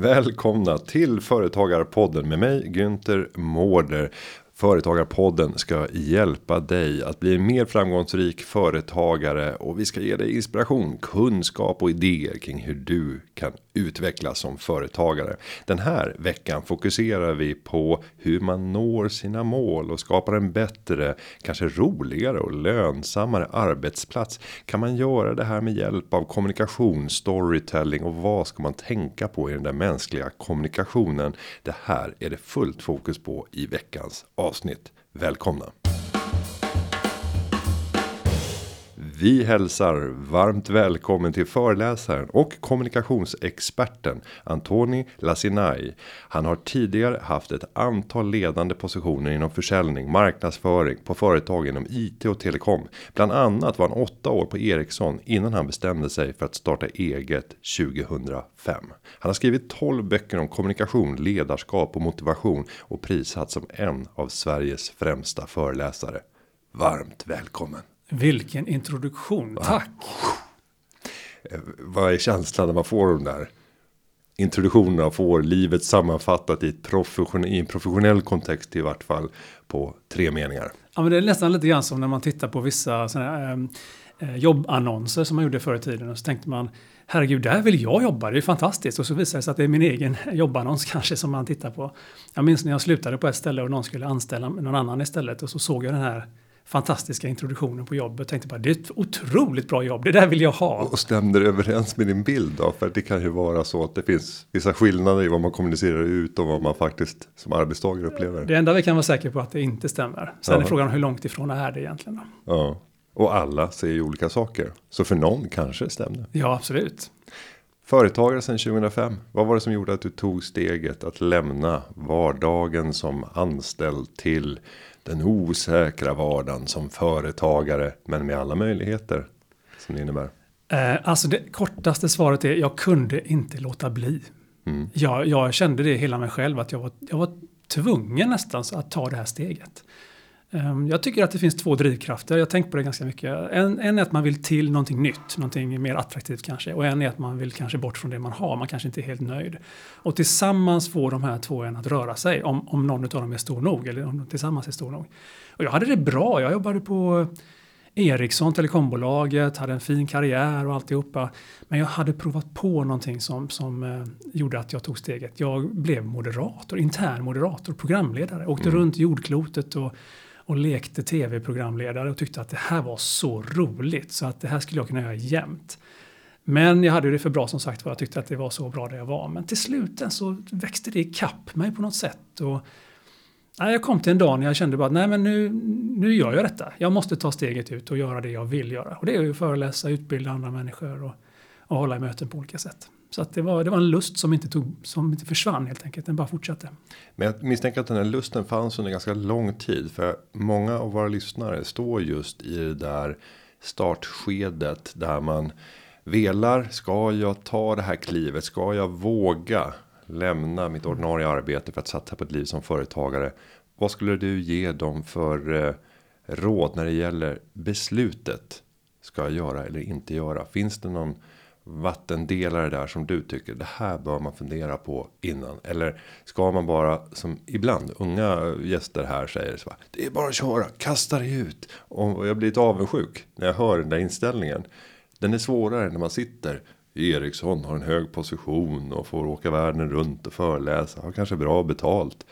Välkomna till Företagarpodden med mig Günther Mårder. Företagarpodden ska hjälpa dig att bli en mer framgångsrik företagare och vi ska ge dig inspiration, kunskap och idéer kring hur du kan utvecklas som företagare. Den här veckan fokuserar vi på hur man når sina mål och skapar en bättre, kanske roligare och lönsammare arbetsplats. Kan man göra det här med hjälp av kommunikation, storytelling och vad ska man tänka på i den där mänskliga kommunikationen? Det här är det fullt fokus på i veckans avsnitt. Välkomna! Vi hälsar varmt välkommen till föreläsaren och kommunikationsexperten Antoni Lassinai. Han har tidigare haft ett antal ledande positioner inom försäljning, marknadsföring på företag inom IT och telekom. Bland annat var han åtta år på Ericsson innan han bestämde sig för att starta eget 2005. Han har skrivit 12 böcker om kommunikation, ledarskap och motivation och prissatt som en av Sveriges främsta föreläsare. Varmt välkommen! Vilken introduktion, Va? tack! Eh, vad är känslan när man får de där introduktionerna och får livet sammanfattat i, ett profession, i en professionell kontext i vart fall på tre meningar? Ja, men det är nästan lite grann som när man tittar på vissa såna, eh, jobbannonser som man gjorde förr i tiden och så tänkte man herregud, där vill jag jobba, det är fantastiskt. Och så visar det sig att det är min egen jobbannons kanske som man tittar på. Jag minns när jag slutade på ett ställe och någon skulle anställa någon annan istället och så såg jag den här fantastiska introduktionen på jobbet. Tänkte bara, det är ett otroligt bra jobb, det där vill jag ha. Och stämde det överens med din bild då? För det kan ju vara så att det finns vissa skillnader i vad man kommunicerar ut och vad man faktiskt som arbetstagare upplever. Det enda vi kan vara säkra på att det inte stämmer. Sen ja. är frågan hur långt ifrån är det egentligen. Då? Ja, och alla säger ju olika saker. Så för någon kanske det stämde. Ja, absolut. Företagare sedan 2005. Vad var det som gjorde att du tog steget att lämna vardagen som anställd till den osäkra vardagen som företagare, men med alla möjligheter som det innebär? Eh, alltså det kortaste svaret är jag kunde inte låta bli. Mm. Jag, jag, kände det hela mig själv att jag var, jag var tvungen nästan att ta det här steget. Ehm, jag tycker att det finns två drivkrafter. Jag har tänkt på det ganska mycket. En, en, är att man vill till någonting nytt, någonting mer attraktivt kanske. Och en är att man vill kanske bort från det man har. Man kanske inte är helt nöjd. Och tillsammans får de här två en att röra sig. Om, om någon av dem är stor nog eller om de tillsammans är stor nog. Och jag hade det bra. Jag jobbade på Ericsson, telekombolaget, hade en fin karriär och alltihopa. Men jag hade provat på någonting som, som eh, gjorde att jag tog steget. Jag blev moderator, intern moderator, programledare. Åkte mm. runt jordklotet och och lekte tv-programledare och tyckte att det här var så roligt så att det här skulle jag kunna göra jämt. Men jag hade det för bra som sagt var. Jag tyckte att det var så bra där jag var. Men till slut så växte det ikapp mig på något sätt. Och, nej, jag kom till en dag när jag kände bara att nej men nu, nu gör jag detta. Jag måste ta steget ut och göra det jag vill göra. Och det är ju att föreläsa, utbilda andra människor och, och hålla i möten på olika sätt. Så att det, var, det var en lust som inte, tog, som inte försvann helt enkelt, den bara fortsatte. Men jag misstänker att den här lusten fanns under ganska lång tid. För många av våra lyssnare står just i det där startskedet där man velar. Ska jag ta det här klivet? Ska jag våga lämna mitt ordinarie arbete för att satsa på ett liv som företagare? Vad skulle du ge dem för eh, råd när det gäller beslutet? Ska jag göra eller inte göra? Finns det någon vattendelare där som du tycker det här bör man fundera på innan eller ska man bara som ibland unga gäster här säger så det är bara att köra kasta dig ut och jag blir lite avundsjuk när jag hör den där inställningen. Den är svårare när man sitter Ericsson har en hög position och får åka världen runt och föreläsa har kanske bra betalt.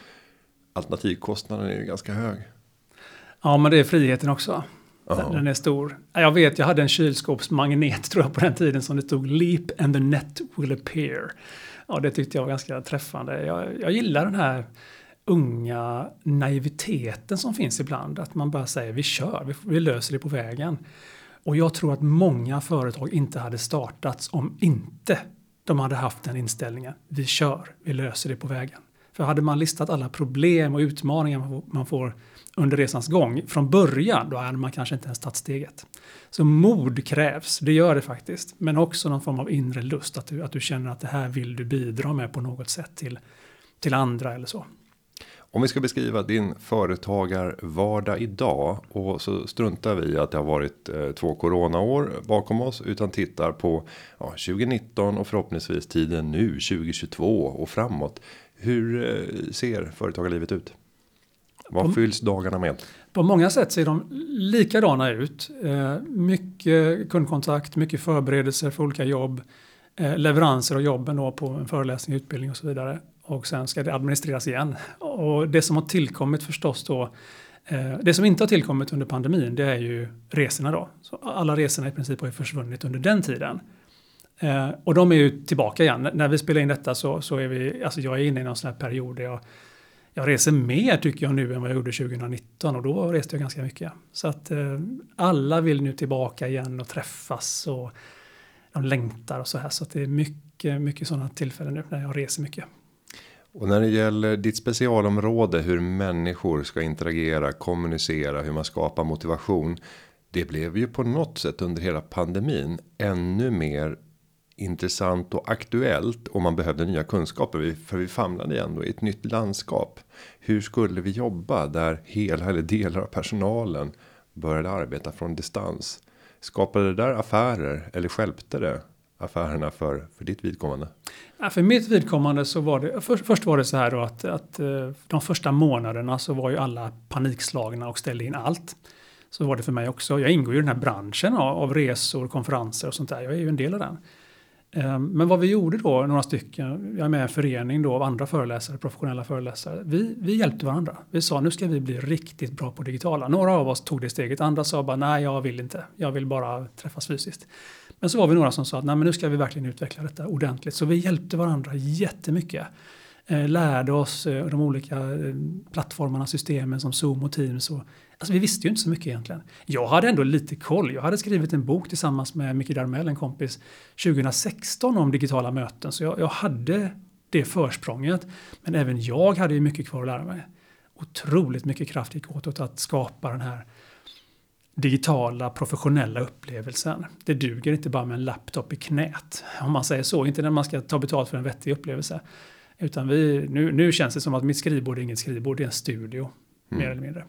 Alternativkostnaden är ganska hög. Ja, men det är friheten också. Den, den, är stor. Jag vet, jag hade en kylskåpsmagnet tror jag på den tiden som det stod Leap and the net will appear. Ja, det tyckte jag var ganska träffande. Jag, jag gillar den här unga naiviteten som finns ibland. Att man bara säger vi kör, vi, vi löser det på vägen. Och jag tror att många företag inte hade startats om inte de hade haft den inställningen. Vi kör, vi löser det på vägen. För hade man listat alla problem och utmaningar man får under resans gång från början, då hade man kanske inte ens tagit steget. Så mod krävs, det gör det faktiskt. Men också någon form av inre lust, att du, att du känner att det här vill du bidra med på något sätt till, till andra eller så. Om vi ska beskriva din företagarvardag idag och så struntar vi i att det har varit eh, två coronaår bakom oss utan tittar på ja, 2019 och förhoppningsvis tiden nu 2022 och framåt. Hur eh, ser företagarlivet ut? Vad Om- fylls dagarna med? På många sätt ser de likadana ut. Eh, mycket kundkontakt, mycket förberedelser för olika jobb. Eh, leveranser av jobben då på en föreläsning, utbildning och så vidare. Och sen ska det administreras igen. Och det som har tillkommit förstås då. Det som inte har tillkommit under pandemin det är ju resorna då. Så alla resorna i princip har ju försvunnit under den tiden. Eh, och de är ju tillbaka igen. N- När vi spelar in detta så, så är vi, alltså jag är inne i någon sån här period där jag jag reser mer tycker jag nu än vad jag gjorde 2019 och då reste jag ganska mycket. Så att eh, alla vill nu tillbaka igen och träffas och de längtar och så här. Så att det är mycket, mycket sådana tillfällen nu när jag reser mycket. Och när det gäller ditt specialområde hur människor ska interagera, kommunicera, hur man skapar motivation. Det blev ju på något sätt under hela pandemin ännu mer intressant och aktuellt och man behövde nya kunskaper. För vi famlade ändå i ett nytt landskap. Hur skulle vi jobba där hela eller delar av personalen började arbeta från distans? Skapade det där affärer eller stjälpte det affärerna för, för ditt vidkommande? Ja, för mitt vidkommande så var det, för, först var det så här då att, att eh, de första månaderna så var ju alla panikslagna och ställde in allt. Så var det för mig också. Jag ingår ju i den här branschen av, av resor, konferenser och sånt där. Jag är ju en del av den. Ehm, men vad vi gjorde då, några stycken, jag är med i en förening då av andra föreläsare, professionella föreläsare. Vi, vi hjälpte varandra. Vi sa nu ska vi bli riktigt bra på digitala. Några av oss tog det steget, andra sa bara nej jag vill inte. Jag vill bara träffas fysiskt. Men så var vi några som sa att nej, men nu ska vi verkligen utveckla detta ordentligt. Så vi hjälpte varandra jättemycket. Ehm, lärde oss eh, de olika eh, plattformarna, systemen som Zoom och Teams. Och, alltså vi visste ju inte så mycket egentligen. Jag hade ändå lite koll. Jag hade skrivit en bok tillsammans med Micke Darmell, en kompis, 2016 om digitala möten. Så jag, jag hade det försprånget. Men även jag hade ju mycket kvar att lära mig. Otroligt mycket kraft gick åt att skapa den här digitala professionella upplevelsen. Det duger inte bara med en laptop i knät. Om man säger så. Inte när man ska ta betalt för en vettig upplevelse. Utan vi, nu, nu känns det som att mitt skrivbord är inget skrivbord, det är en studio. Mer eller mindre.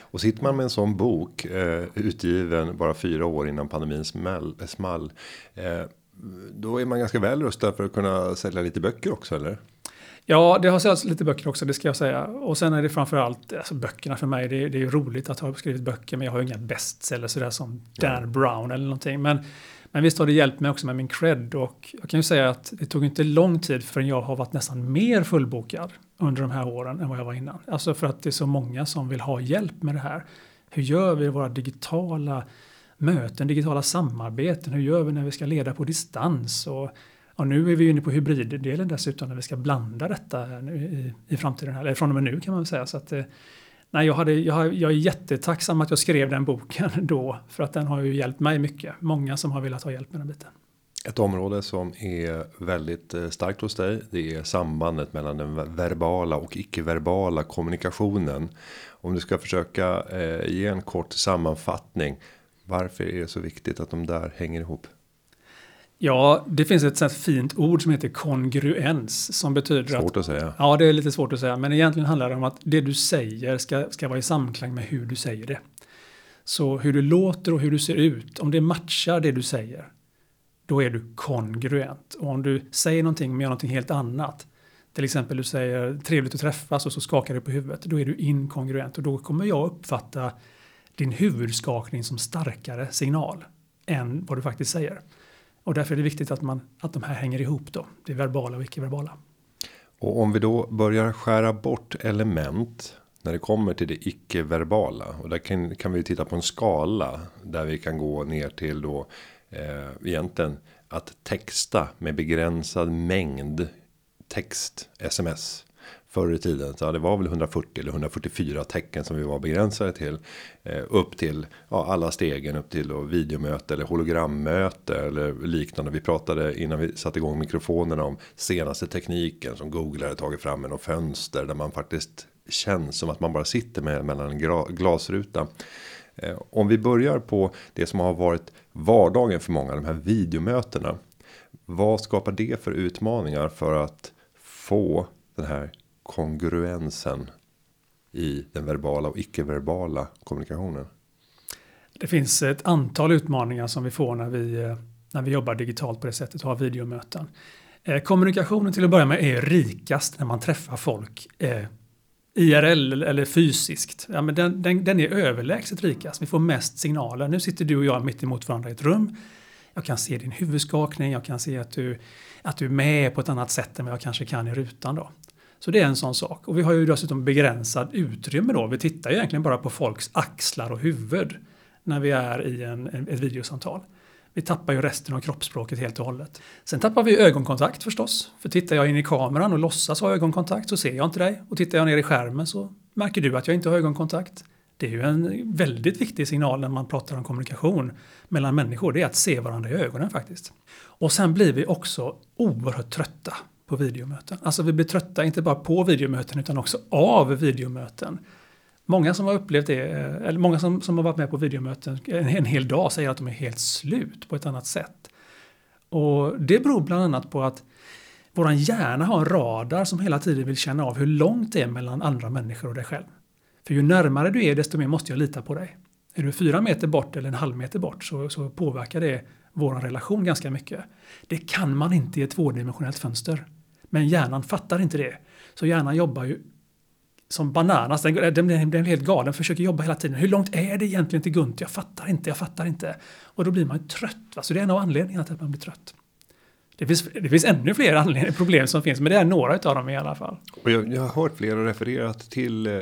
Och sitter man med en sån bok eh, utgiven bara fyra år innan pandemin smäll, eh, small. Eh, då är man ganska väl rustad för att kunna sälja lite böcker också eller? Ja, det har sålts lite böcker också, det ska jag säga. Och sen är det framförallt alltså böckerna för mig. Det, är- det är roligt att ha skrivit böcker, men jag har ju inga bestsellers sådär som Dan Brown eller någonting. Men, men visst har det hjälpt mig också med min cred. Och jag kan ju säga att det tog inte lång tid förrän jag har varit nästan mer fullbokad under de här åren än vad jag var innan. Alltså för att det är så många som vill ha hjälp med det här. Hur gör vi våra digitala möten, digitala samarbeten? Hur gör vi när vi ska leda på distans? Och, och nu är vi ju inne på hybriddelen dessutom när vi ska blanda detta nu i, i framtiden. Eller från och med nu kan man väl säga. Så att, eh, nej, jag, hade, jag, jag är jättetacksam att jag skrev den boken då. För att den har ju hjälpt mig mycket. Många som har velat ha hjälp med den biten. Ett område som är väldigt eh, starkt hos dig. Det är sambandet mellan den ver- verbala och icke-verbala kommunikationen. Om du ska försöka eh, ge en kort sammanfattning. Varför är det så viktigt att de där hänger ihop? Ja, det finns ett sånt fint ord som heter kongruens. Som betyder att Svårt att säga. Ja, det är lite svårt att säga, men egentligen handlar det om att det du säger ska, ska vara i samklang med hur du säger det. Så hur du låter och hur du ser ut, om det matchar det du säger, då är du kongruent. Och om du säger någonting men gör någonting helt annat, till exempel du säger trevligt att träffas och så skakar du på huvudet, då är du inkongruent och då kommer jag uppfatta din huvudskakning som starkare signal än vad du faktiskt säger. Och därför är det viktigt att, man, att de här hänger ihop då, det verbala och icke-verbala. Och om vi då börjar skära bort element. När det kommer till det icke-verbala. Och där kan, kan vi titta på en skala. Där vi kan gå ner till då. Eh, egentligen att texta med begränsad mängd text, sms. Förr i tiden så det var väl 140 eller 144 tecken som vi var begränsade till. Eh, upp till ja, alla stegen upp till då, videomöte eller hologrammöte eller liknande. Vi pratade innan vi satte igång mikrofonerna om senaste tekniken som Google hade tagit fram med något fönster där man faktiskt känns som att man bara sitter med mellan en glasruta. Eh, om vi börjar på det som har varit vardagen för många, de här videomötena. Vad skapar det för utmaningar för att få den här kongruensen i den verbala och icke-verbala kommunikationen? Det finns ett antal utmaningar som vi får när vi, eh, när vi jobbar digitalt på det sättet och har videomöten. Eh, kommunikationen till att börja med är rikast när man träffar folk IRL eller fysiskt. Ja, men den, den, den är överlägset rikast. Vi får mest signaler. Nu sitter du och jag mitt emot varandra i ett rum. Jag kan se din huvudskakning, jag kan se att du, att du är med på ett annat sätt än vad jag kanske kan i rutan. Då. Så det är en sån sak. Och vi har ju dessutom begränsad utrymme då. Vi tittar ju egentligen bara på folks axlar och huvud när vi är i en, ett videosamtal. Vi tappar ju resten av kroppsspråket helt och hållet. Sen tappar vi ögonkontakt förstås. För tittar jag in i kameran och låtsas ha ögonkontakt så ser jag inte dig. Och tittar jag ner i skärmen så märker du att jag inte har ögonkontakt. Det är ju en väldigt viktig signal när man pratar om kommunikation mellan människor. Det är att se varandra i ögonen faktiskt. Och sen blir vi också oerhört trötta på videomöten. Alltså vi blir trötta inte bara på videomöten utan också av videomöten. Många som har upplevt det, eh, eller många som, som har varit med på videomöten en, en hel dag säger att de är helt slut på ett annat sätt. Och det beror bland annat på att våran hjärna har en radar som hela tiden vill känna av hur långt det är mellan andra människor och dig själv. För ju närmare du är desto mer måste jag lita på dig. Är du fyra meter bort eller en halv meter bort så, så påverkar det vår relation ganska mycket. Det kan man inte i ett tvådimensionellt fönster. Men hjärnan fattar inte det. Så hjärnan jobbar ju som bananas. Den, den, den blir helt galen, försöker jobba hela tiden. Hur långt är det egentligen till Gunt? Jag fattar inte, jag fattar inte. Och då blir man trött. Va? Så det är en av anledningarna till att man blir trött. Det finns, det finns ännu fler anledningar, problem som finns, men det är några av dem i alla fall. Och jag, jag har hört flera refererat till, eh,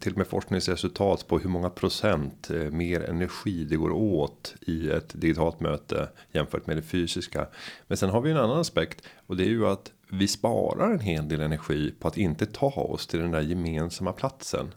till med forskningsresultat på hur många procent eh, mer energi det går åt i ett digitalt möte jämfört med det fysiska. Men sen har vi en annan aspekt och det är ju att vi sparar en hel del energi på att inte ta oss till den där gemensamma platsen.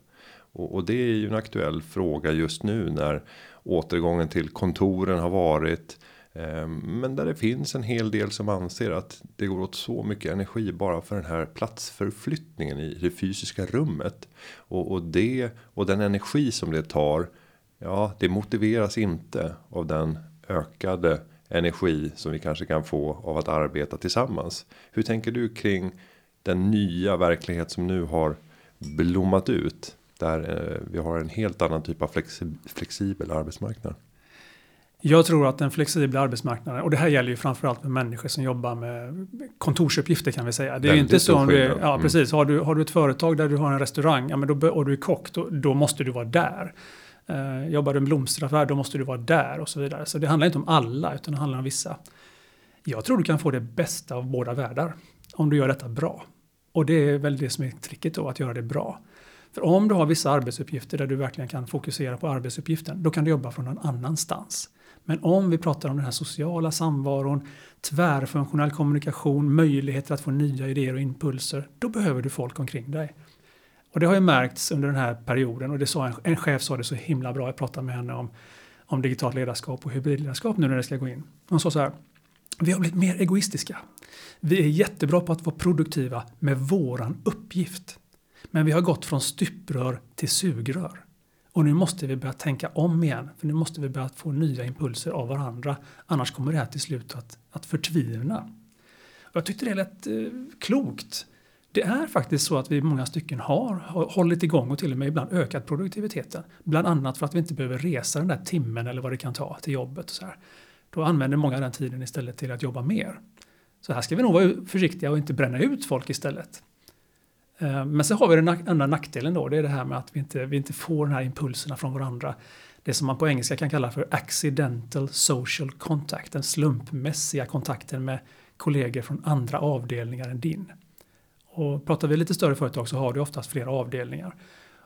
Och, och det är ju en aktuell fråga just nu när återgången till kontoren har varit. Eh, men där det finns en hel del som anser att det går åt så mycket energi bara för den här platsförflyttningen i det fysiska rummet. Och, och det och den energi som det tar. Ja, det motiveras inte av den ökade energi som vi kanske kan få av att arbeta tillsammans. Hur tänker du kring den nya verklighet som nu har blommat ut där eh, vi har en helt annan typ av flexibel arbetsmarknad? Jag tror att den flexibla arbetsmarknaden, och det här gäller ju framförallt med människor som jobbar med kontorsuppgifter kan vi säga. Det är ju inte så om du, ja mm. precis, har du, har du ett företag där du har en restaurang, ja, men då, och du är kock, då, då måste du vara där. Eh, jobbar du i en blomsteraffär då måste du vara där och så vidare. Så det handlar inte om alla utan det handlar om vissa. Jag tror du kan få det bästa av båda världar om du gör detta bra. Och det är väl det som är tricket då, att göra det bra. För om du har vissa arbetsuppgifter där du verkligen kan fokusera på arbetsuppgiften, då kan du jobba från någon annanstans. Men om vi pratar om den här sociala samvaron, tvärfunktionell kommunikation, möjligheter att få nya idéer och impulser, då behöver du folk omkring dig. Och det har ju märkts under den här perioden och det sa en, en chef sa det så himla bra, jag pratade med henne om, om digitalt ledarskap och hybridledarskap nu när det ska gå in. Hon sa så här, vi har blivit mer egoistiska. Vi är jättebra på att vara produktiva med våran uppgift. Men vi har gått från stuprör till sugrör. Och nu måste vi börja tänka om igen, för nu måste vi börja få nya impulser av varandra. Annars kommer det här till slut att, att förtvivna. Och jag tyckte det lät eh, klokt. Det är faktiskt så att vi i många stycken har hållit igång och till och med ibland ökat produktiviteten. Bland annat för att vi inte behöver resa den där timmen eller vad det kan ta till jobbet. Och så här. Då använder många den tiden istället till att jobba mer. Så här ska vi nog vara försiktiga och inte bränna ut folk istället. Eh, men så har vi den andra nackdelen då, det är det här med att vi inte, vi inte får de här impulserna från varandra. Det som man på engelska kan kalla för accidental social contact, den slumpmässiga kontakten med kollegor från andra avdelningar än din. Och pratar vi lite större företag så har du oftast flera avdelningar.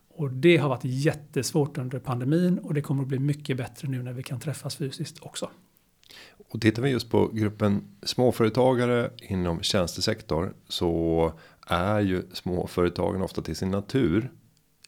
Och det har varit jättesvårt under pandemin och det kommer att bli mycket bättre nu när vi kan träffas fysiskt också. Och tittar vi just på gruppen småföretagare inom tjänstesektor så är ju småföretagen ofta till sin natur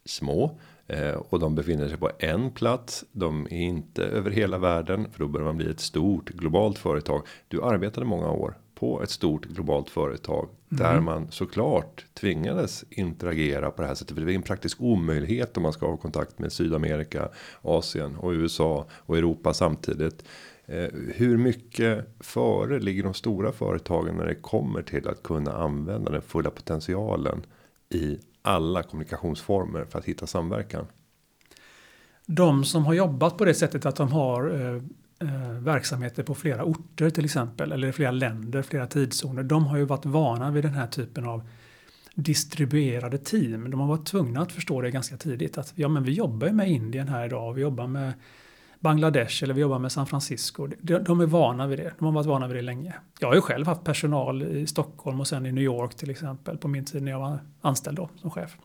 små eh, och de befinner sig på en plats. De är inte över hela världen för då börjar man bli ett stort globalt företag. Du arbetade många år på ett stort globalt företag mm. där man såklart tvingades interagera på det här sättet. För det är en praktisk omöjlighet om man ska ha kontakt med Sydamerika, Asien och USA och Europa samtidigt. Eh, hur mycket före ligger de stora företagen när det kommer till att kunna använda den fulla potentialen i alla kommunikationsformer för att hitta samverkan? De som har jobbat på det sättet att de har eh, Eh, verksamheter på flera orter till exempel, eller flera länder, flera tidszoner, de har ju varit vana vid den här typen av distribuerade team. De har varit tvungna att förstå det ganska tidigt. Att ja, men vi jobbar ju med Indien här idag, vi jobbar med Bangladesh eller vi jobbar med San Francisco. De är vana vid det. De har varit vana vid det länge. Jag har ju själv haft personal i Stockholm och sen i New York till exempel på min tid när jag var anställd då, som chef.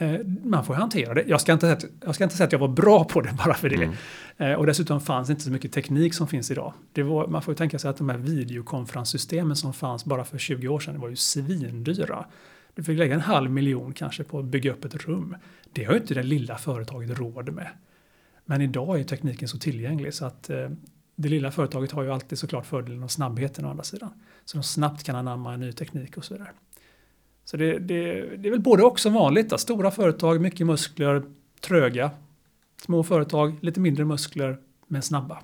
Eh, man får hantera det. Jag ska, inte säga att, jag ska inte säga att jag var bra på det bara för det. Mm. Eh, och dessutom fanns inte så mycket teknik som finns idag. Var, man får ju tänka sig att de här videokonferenssystemen som fanns bara för 20 år sedan var ju svindyra. Du fick lägga en halv miljon kanske på att bygga upp ett rum. Det har ju inte det lilla företaget råd med. Men idag är tekniken så tillgänglig så att eh, det lilla företaget har ju alltid såklart fördelen och snabbheten å andra sidan. Så de snabbt kan anamma ny teknik och så vidare. Så det, det, det är väl både och som vanligt. Då. Stora företag, mycket muskler, tröga. Små företag, lite mindre muskler, men snabba.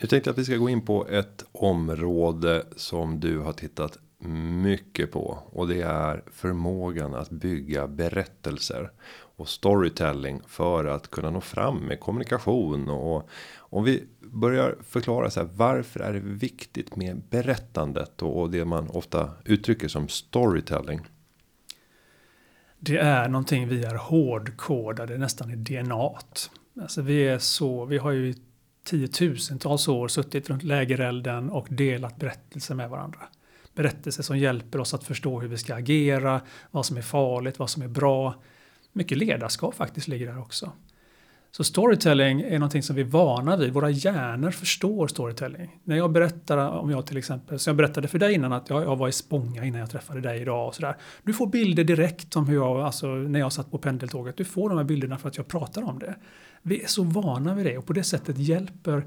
Nu tänkte jag att vi ska gå in på ett område som du har tittat mycket på och det är förmågan att bygga berättelser och storytelling för att kunna nå fram med kommunikation och om vi börjar förklara så här varför är det viktigt med berättandet och det man ofta uttrycker som storytelling. Det är någonting vi är hårdkodade nästan i DNA. Alltså vi är så, vi har ju tiotusentals år suttit runt lägerelden och delat berättelser med varandra berättelser som hjälper oss att förstå hur vi ska agera, vad som är farligt, vad som är bra. Mycket ledarskap faktiskt ligger där också. Så storytelling är någonting som vi är vana vid. Våra hjärnor förstår storytelling. När jag berättar om jag till exempel, som jag berättade för dig innan att jag, jag var i Spånga innan jag träffade dig idag och sådär. Du får bilder direkt om hur jag, alltså när jag satt på pendeltåget. Du får de här bilderna för att jag pratar om det. Vi är så vana vid det och på det sättet hjälper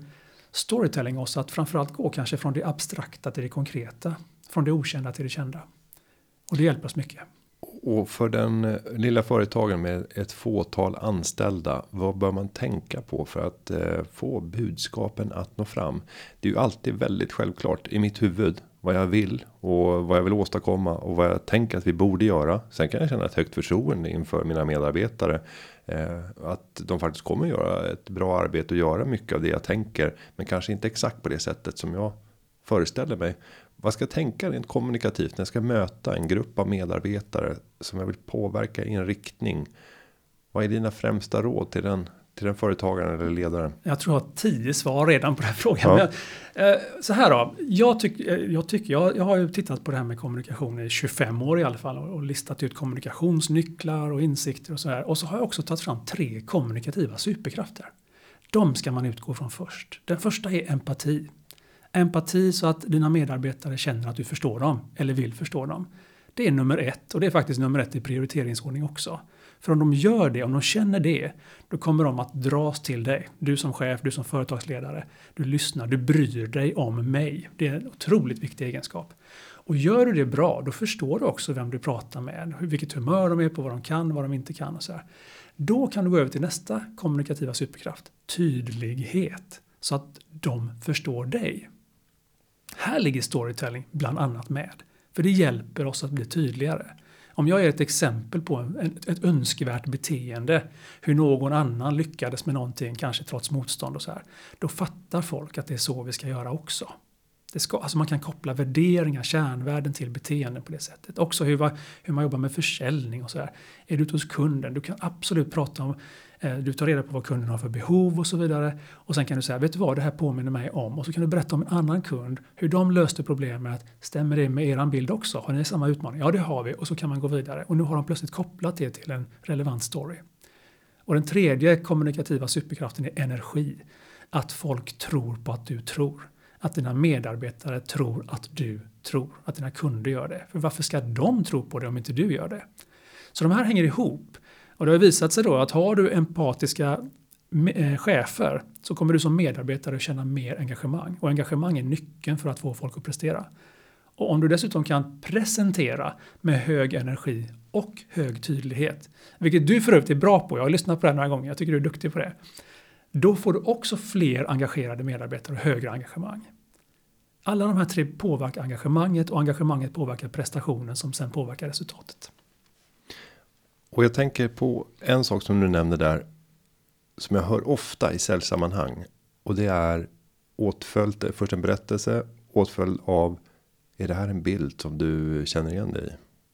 storytelling oss att framförallt gå kanske från det abstrakta till det konkreta från det okända till det kända. Och det hjälper oss mycket. Och för den eh, lilla företagen med ett fåtal anställda. Vad bör man tänka på för att eh, få budskapen att nå fram? Det är ju alltid väldigt självklart i mitt huvud vad jag vill och vad jag vill åstadkomma och vad jag tänker att vi borde göra. Sen kan jag känna ett högt förtroende inför mina medarbetare eh, att de faktiskt kommer göra ett bra arbete och göra mycket av det jag tänker, men kanske inte exakt på det sättet som jag föreställer mig vad ska jag tänka rent kommunikativt när jag ska möta en grupp av medarbetare som jag vill påverka i en riktning? Vad är dina främsta råd till den till den företagaren eller ledaren? Jag tror jag har tio svar redan på den frågan. Ja. Men, eh, så här då, jag, tyck, eh, jag, tycker, jag, jag har ju tittat på det här med kommunikation i 25 år i alla fall och, och listat ut kommunikationsnycklar och insikter och så här. Och så har jag också tagit fram tre kommunikativa superkrafter. De ska man utgå från först. Den första är empati. Empati så att dina medarbetare känner att du förstår dem eller vill förstå dem. Det är nummer ett och det är faktiskt nummer ett i prioriteringsordning också. För om de gör det, om de känner det, då kommer de att dras till dig. Du som chef, du som företagsledare. Du lyssnar, du bryr dig om mig. Det är en otroligt viktig egenskap. Och gör du det bra, då förstår du också vem du pratar med, vilket humör de är på, vad de kan, vad de inte kan och så här. Då kan du gå över till nästa kommunikativa superkraft, tydlighet, så att de förstår dig. Här ligger storytelling bland annat med. För det hjälper oss att bli tydligare. Om jag ger ett exempel på en, ett önskvärt beteende, hur någon annan lyckades med någonting, kanske trots motstånd och så här, då fattar folk att det är så vi ska göra också. Det ska, alltså man kan koppla värderingar, kärnvärden till beteenden på det sättet. Också hur, hur man jobbar med försäljning och så här. Är du ute hos kunden, du kan absolut prata om Eh, du tar reda på vad kunden har för behov och så vidare. Och sen kan du säga, vet du vad, det här påminner mig om. Och så kan du berätta om en annan kund, hur de löste problemet. Stämmer det med er bild också? Har ni samma utmaning? Ja, det har vi. Och så kan man gå vidare. Och nu har de plötsligt kopplat det till en relevant story. Och den tredje kommunikativa superkraften är energi. Att folk tror på att du tror. Att dina medarbetare tror att du tror. Att dina kunder gör det. För varför ska de tro på det om inte du gör det? Så de här hänger ihop. Och det har visat sig då att har du empatiska eh, chefer så kommer du som medarbetare känna mer engagemang. Och engagemang är nyckeln för att få folk att prestera. Och om du dessutom kan presentera med hög energi och hög tydlighet, vilket du för övrigt är bra på, jag har lyssnat på det några gånger, jag tycker du är duktig på det. Då får du också fler engagerade medarbetare och högre engagemang. Alla de här tre påverkar engagemanget och engagemanget påverkar prestationen som sen påverkar resultatet. Och jag tänker på en sak som du nämnde där. Som jag hör ofta i säljsammanhang. Och det är åtföljt, först en berättelse, åtföljd av. Är det här en bild som du känner igen dig i?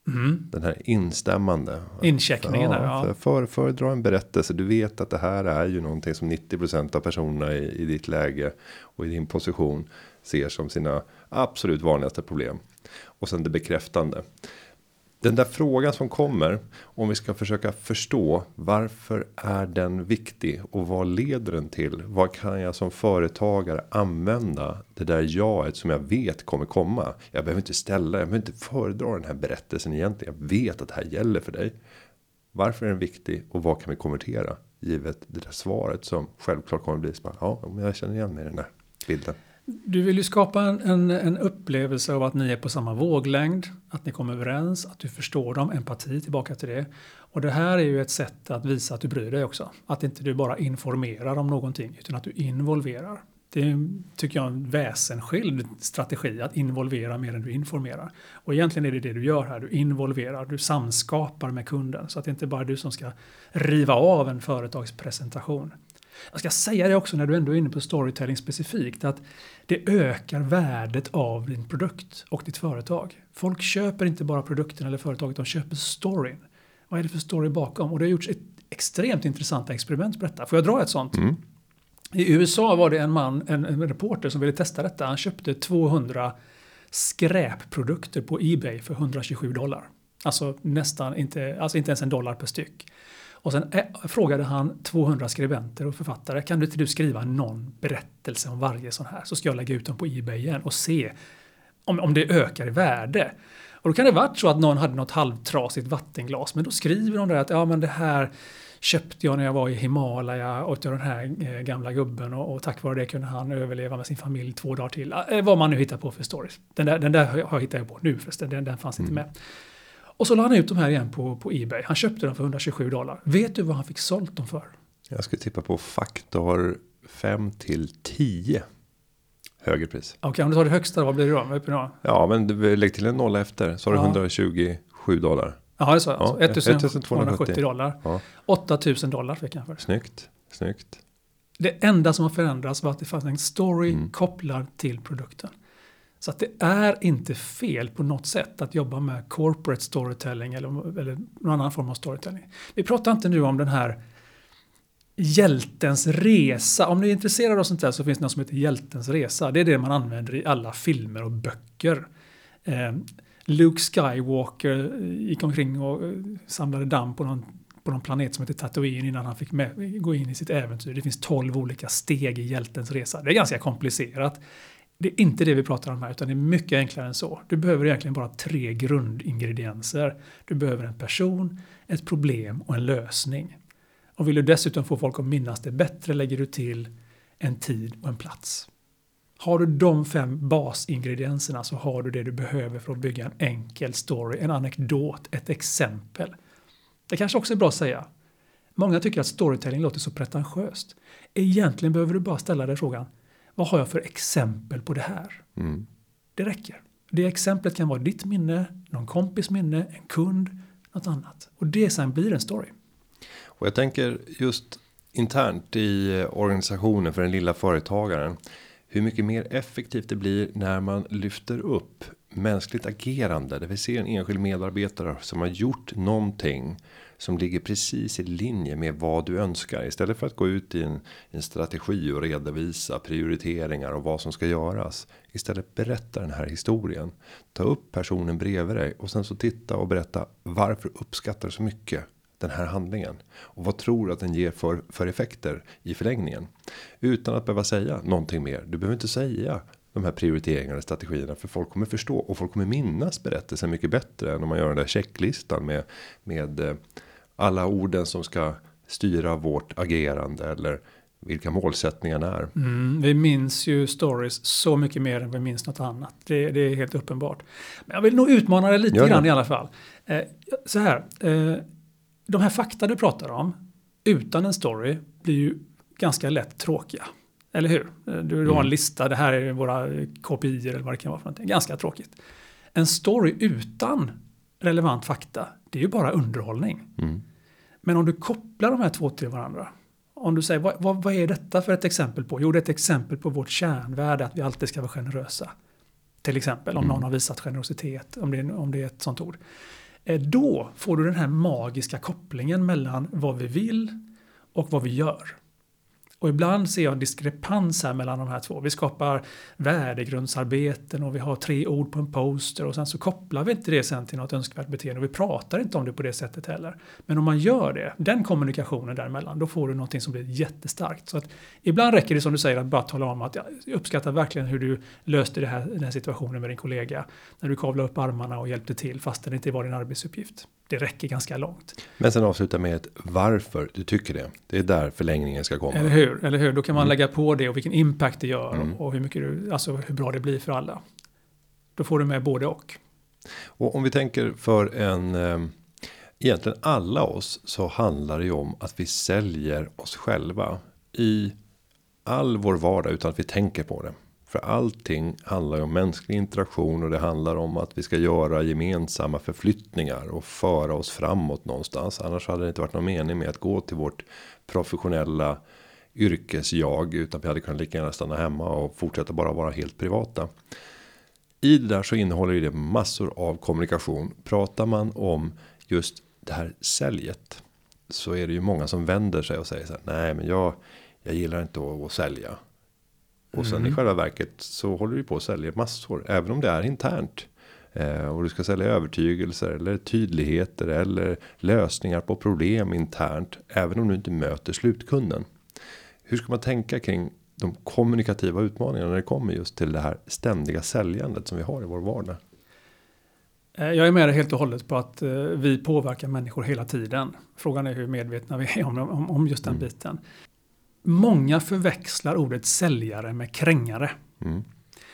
Mm. Den här instämmande. Incheckningen där, ja. För, för, föredra en berättelse. Du vet att det här är ju någonting som 90% av personerna i, i ditt läge och i din position ser som sina absolut vanligaste problem. Och sen det bekräftande. Den där frågan som kommer om vi ska försöka förstå varför är den viktig och vad leder den till? Vad kan jag som företagare använda det där jaet som jag vet kommer komma? Jag behöver inte ställa, jag behöver inte föredra den här berättelsen egentligen. Jag vet att det här gäller för dig. Varför är den viktig och vad kan vi konvertera givet det där svaret som självklart kommer att bli så ja, jag känner igen mig i den där bilden. Du vill ju skapa en, en, en, upplevelse av att ni är på samma våglängd, att ni kommer överens, att du förstår dem, empati tillbaka till det. Och det här är ju ett sätt att visa att du bryr dig också. Att inte du bara informerar om någonting, utan att du involverar. Det tycker jag är en väsensskild strategi, att involvera mer än du informerar. Och egentligen är det det du gör här, du involverar, du samskapar med kunden. Så att det inte bara är du som ska riva av en företagspresentation. Jag ska säga det också när du ändå är inne på storytelling specifikt att det ökar värdet av din produkt och ditt företag. Folk köper inte bara produkten eller företaget, de köper storyn. Vad är det för story bakom? Och det har gjorts ett extremt intressanta experiment på detta. Får jag dra ett sånt? Mm. I USA var det en man, en, en, reporter som ville testa detta. Han köpte 200 skräpprodukter på Ebay för 127 dollar. Alltså nästan inte, alltså inte ens en dollar per styck. Och sen eh, frågade han 200 skribenter och författare. Kan du inte du skriva någon berättelse om varje sån här? Så ska jag lägga ut dem på Ebay igen och se om, om det ökar i värde. Och då kan det varit så att någon hade något halvtrasigt vattenglas. Men då skriver de där att ja men det här köpte jag när jag var i Himalaya jag den här eh, gamla gubben och, och, tack vare det kunde han överleva med sin familj två dagar till. Eh, vad man nu hittar på för stories. Den där, den där har jag hittat på nu förresten, den, den fanns mm. inte med. Och så la han ut de här igen på, på Ebay. Han köpte dem för 127 dollar. Vet du vad han fick sålt dem för? Jag skulle tippa på faktor 5 till 10. Högre pris. Okej, okay, om du tar det högsta vad blir det då? Ja, men du, lägg till en nolla efter. Så har du ja. 127 dollar. Ja, det är så. Alltså, 1270 dollar. Ja. 8000 dollar fick han för Snyggt, snyggt. Det enda som har förändrats var att det fanns en story mm. kopplad till produkten. Så att det är inte fel på något sätt att jobba med corporate storytelling eller, eller någon annan form av storytelling. Vi pratar inte nu om den här hjältens resa. Om ni är intresserade av sånt där så finns det något som heter hjältens resa. Det är det man använder i alla filmer och böcker. Eh, Luke Skywalker eh, gick omkring och eh, samlade damm på någon, på någon planet som heter Tatooine innan han fick med, gå in i sitt äventyr. Det finns tolv olika steg i hjältens resa. Det är ganska komplicerat. Det är inte det vi pratar om här, utan det är mycket enklare än så. Du behöver egentligen bara tre grundingredienser. Du behöver en person, ett problem och en lösning. Och vill du dessutom få folk att minnas det bättre lägger du till en tid och en plats. Har du de fem basingredienserna så har du det du behöver för att bygga en enkel story, en anekdot, ett exempel. Det kanske också är bra att säga. Många tycker att storytelling låter så pretentiöst. Egentligen behöver du bara ställa dig frågan vad har jag för exempel på det här? Mm. Det räcker. Det exemplet kan vara ditt minne, någon kompis minne, en kund, något annat. Och det sen blir en story. Och jag tänker just internt i organisationen för den lilla företagaren. Hur mycket mer effektivt det blir när man lyfter upp mänskligt agerande. Där vi ser en enskild medarbetare som har gjort någonting som ligger precis i linje med vad du önskar istället för att gå ut i en, en strategi och redovisa prioriteringar och vad som ska göras. Istället berätta den här historien. Ta upp personen bredvid dig och sen så titta och berätta varför uppskattar så mycket den här handlingen och vad tror du att den ger för för effekter i förlängningen utan att behöva säga någonting mer. Du behöver inte säga de här prioriteringarna och strategierna för folk kommer förstå och folk kommer minnas berättelsen mycket bättre än om man gör den där checklistan med med eh, alla orden som ska styra vårt agerande eller vilka målsättningarna är. Mm, vi minns ju stories så mycket mer än vi minns något annat. Det, det är helt uppenbart. Men jag vill nog utmana det lite grann i alla fall. Eh, så här, eh, de här fakta du pratar om utan en story blir ju ganska lätt tråkiga. Eller hur? Eh, du, du har en mm. lista, det här är våra KPI eller vad det kan vara för någonting. Ganska tråkigt. En story utan relevant fakta, det är ju bara underhållning. Mm. Men om du kopplar de här två till varandra. Om du säger, vad, vad, vad är detta för ett exempel på? Jo, det är ett exempel på vårt kärnvärde, att vi alltid ska vara generösa. Till exempel om Mm. någon har visat generositet, om det, är, om det är ett sånt ord. Eh, Då får du den här magiska kopplingen mellan vad vi vill och vad vi gör. Och ibland ser jag en diskrepans här mellan de här två. Vi skapar värdegrundsarbeten och vi har tre ord på en poster och sen så kopplar vi inte det sen till något önskvärt beteende och vi pratar inte om det på det sättet heller. Men om man gör det, den kommunikationen däremellan, då får du någonting som blir jättestarkt. Så att ibland räcker det som du säger att bara tala om att jag uppskattar verkligen hur du löste det här, den här situationen med din kollega. När du kavlade upp armarna och hjälpte till fast det inte var din arbetsuppgift. Det räcker ganska långt. Men sen avsluta med ett varför du tycker det. Det är där förlängningen ska komma. Eller hur? Eller hur? Då kan man Mm. lägga på det och vilken impact det gör Mm. och hur, mycket du, alltså hur bra det blir för alla. Då får du med både och. Och om vi tänker för en eh, egentligen alla oss så handlar det ju om att vi säljer oss själva i all vår vardag utan att vi tänker på det. För allting handlar ju om mänsklig interaktion och det handlar om att vi ska göra gemensamma förflyttningar och föra oss framåt någonstans. Annars hade det inte varit någon mening med att gå till vårt professionella yrkesjag utan vi hade kunnat lika gärna stanna hemma och fortsätta bara vara helt privata. I det där så innehåller det massor av kommunikation. Pratar man om just det här säljet. Så är det ju många som vänder sig och säger så här. Nej men jag, jag gillar inte att, att sälja. Och sen Mm. i själva verket så håller du på att sälja massor. Även om det är internt. Eh, och du ska sälja övertygelser eller tydligheter eller lösningar på problem internt. Även om du inte möter slutkunden. Hur ska man tänka kring de kommunikativa utmaningarna när det kommer just till det här ständiga säljandet som vi har i vår vardag? Eh, Jag är med dig helt och hållet på att eh, vi påverkar människor hela tiden. Frågan är hur medvetna vi är om, om, om just den Mm. biten. Många förväxlar ordet säljare med krängare. Mm.